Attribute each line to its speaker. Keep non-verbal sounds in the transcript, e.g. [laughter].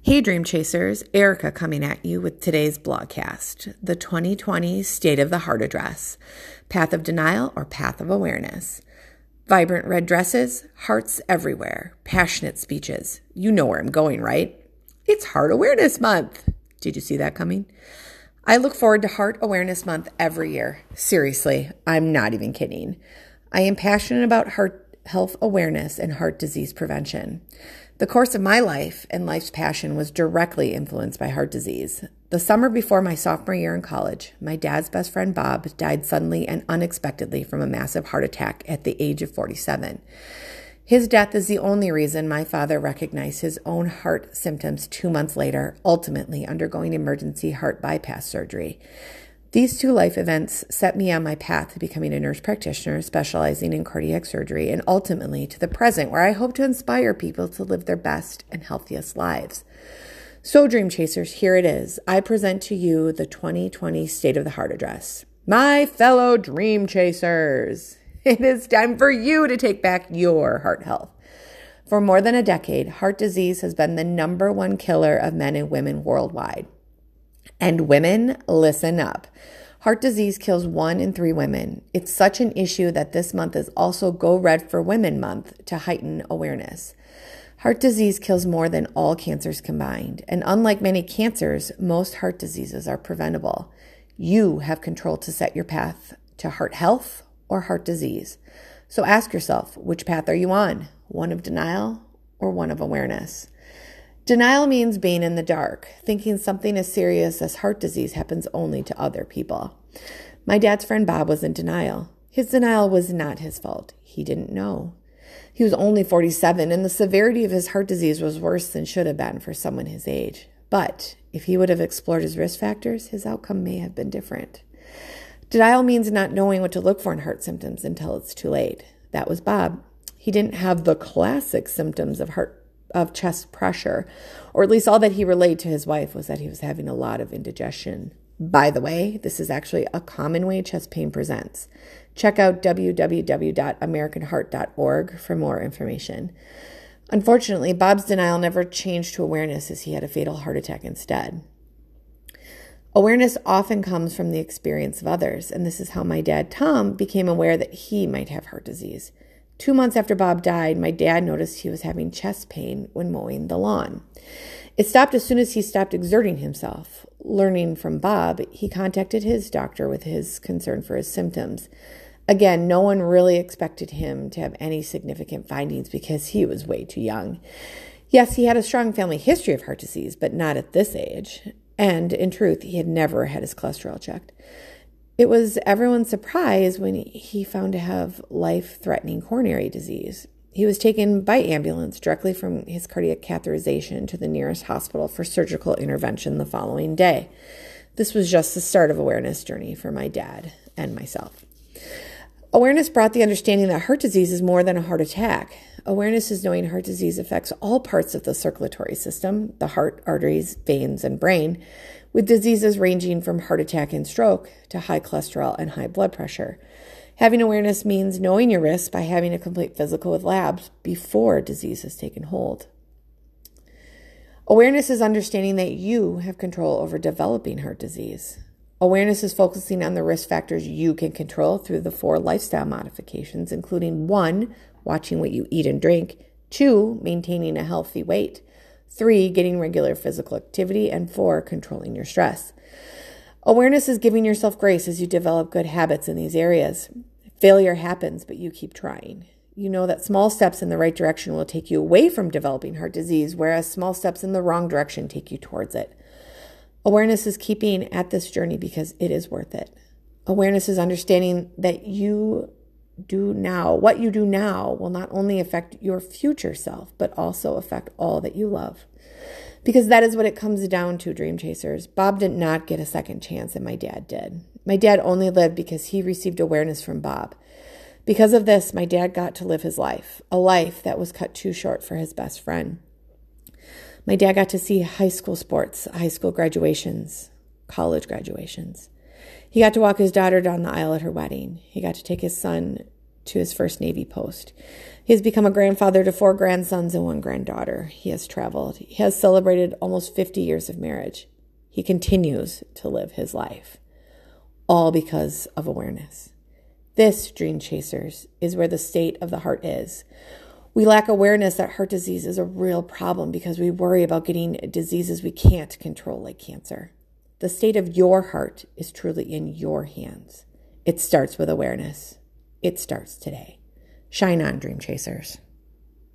Speaker 1: Hey, Dream Chasers, Erica coming at you with today's blogcast the 2020 State of the Heart Address Path of Denial or Path of Awareness. Vibrant red dresses, hearts everywhere, passionate speeches. You know where I'm going, right? It's Heart Awareness Month. Did you see that coming? I look forward to Heart Awareness Month every year. Seriously, I'm not even kidding. I am passionate about heart health awareness and heart disease prevention. The course of my life and life's passion was directly influenced by heart disease. The summer before my sophomore year in college, my dad's best friend Bob died suddenly and unexpectedly from a massive heart attack at the age of 47. His death is the only reason my father recognized his own heart symptoms two months later, ultimately undergoing emergency heart bypass surgery. These two life events set me on my path to becoming a nurse practitioner specializing in cardiac surgery and ultimately to the present where I hope to inspire people to live their best and healthiest lives. So, Dream Chasers, here it is. I present to you the 2020 State of the Heart Address. My fellow Dream Chasers, [laughs] it is time for you to take back your heart health. For more than a decade, heart disease has been the number one killer of men and women worldwide. And women, listen up. Heart disease kills one in three women. It's such an issue that this month is also Go Red for Women Month to heighten awareness. Heart disease kills more than all cancers combined. And unlike many cancers, most heart diseases are preventable. You have control to set your path to heart health or heart disease. So ask yourself which path are you on? One of denial or one of awareness? Denial means being in the dark, thinking something as serious as heart disease happens only to other people. My dad's friend Bob was in denial. His denial was not his fault. He didn't know. He was only 47, and the severity of his heart disease was worse than should have been for someone his age. But if he would have explored his risk factors, his outcome may have been different. Denial means not knowing what to look for in heart symptoms until it's too late. That was Bob. He didn't have the classic symptoms of heart of chest pressure, or at least all that he relayed to his wife was that he was having a lot of indigestion. By the way, this is actually a common way chest pain presents. Check out www.americanheart.org for more information. Unfortunately, Bob's denial never changed to awareness as he had a fatal heart attack instead. Awareness often comes from the experience of others, and this is how my dad, Tom, became aware that he might have heart disease. Two months after Bob died, my dad noticed he was having chest pain when mowing the lawn. It stopped as soon as he stopped exerting himself. Learning from Bob, he contacted his doctor with his concern for his symptoms. Again, no one really expected him to have any significant findings because he was way too young. Yes, he had a strong family history of heart disease, but not at this age. And in truth, he had never had his cholesterol checked. It was everyone's surprise when he found to have life threatening coronary disease. He was taken by ambulance directly from his cardiac catheterization to the nearest hospital for surgical intervention the following day. This was just the start of awareness journey for my dad and myself. Awareness brought the understanding that heart disease is more than a heart attack. Awareness is knowing heart disease affects all parts of the circulatory system, the heart, arteries, veins, and brain, with diseases ranging from heart attack and stroke to high cholesterol and high blood pressure. Having awareness means knowing your risks by having a complete physical with labs before disease has taken hold. Awareness is understanding that you have control over developing heart disease. Awareness is focusing on the risk factors you can control through the four lifestyle modifications, including one, watching what you eat and drink, two, maintaining a healthy weight, three, getting regular physical activity, and four, controlling your stress. Awareness is giving yourself grace as you develop good habits in these areas. Failure happens, but you keep trying. You know that small steps in the right direction will take you away from developing heart disease, whereas small steps in the wrong direction take you towards it. Awareness is keeping at this journey because it is worth it. Awareness is understanding that you do now, what you do now, will not only affect your future self, but also affect all that you love. Because that is what it comes down to, dream chasers. Bob did not get a second chance, and my dad did. My dad only lived because he received awareness from Bob. Because of this, my dad got to live his life, a life that was cut too short for his best friend. My dad got to see high school sports, high school graduations, college graduations. He got to walk his daughter down the aisle at her wedding. He got to take his son to his first Navy post. He has become a grandfather to four grandsons and one granddaughter. He has traveled. He has celebrated almost 50 years of marriage. He continues to live his life, all because of awareness. This, Dream Chasers, is where the state of the heart is. We lack awareness that heart disease is a real problem because we worry about getting diseases we can't control, like cancer. The state of your heart is truly in your hands. It starts with awareness. It starts today. Shine on, Dream Chasers.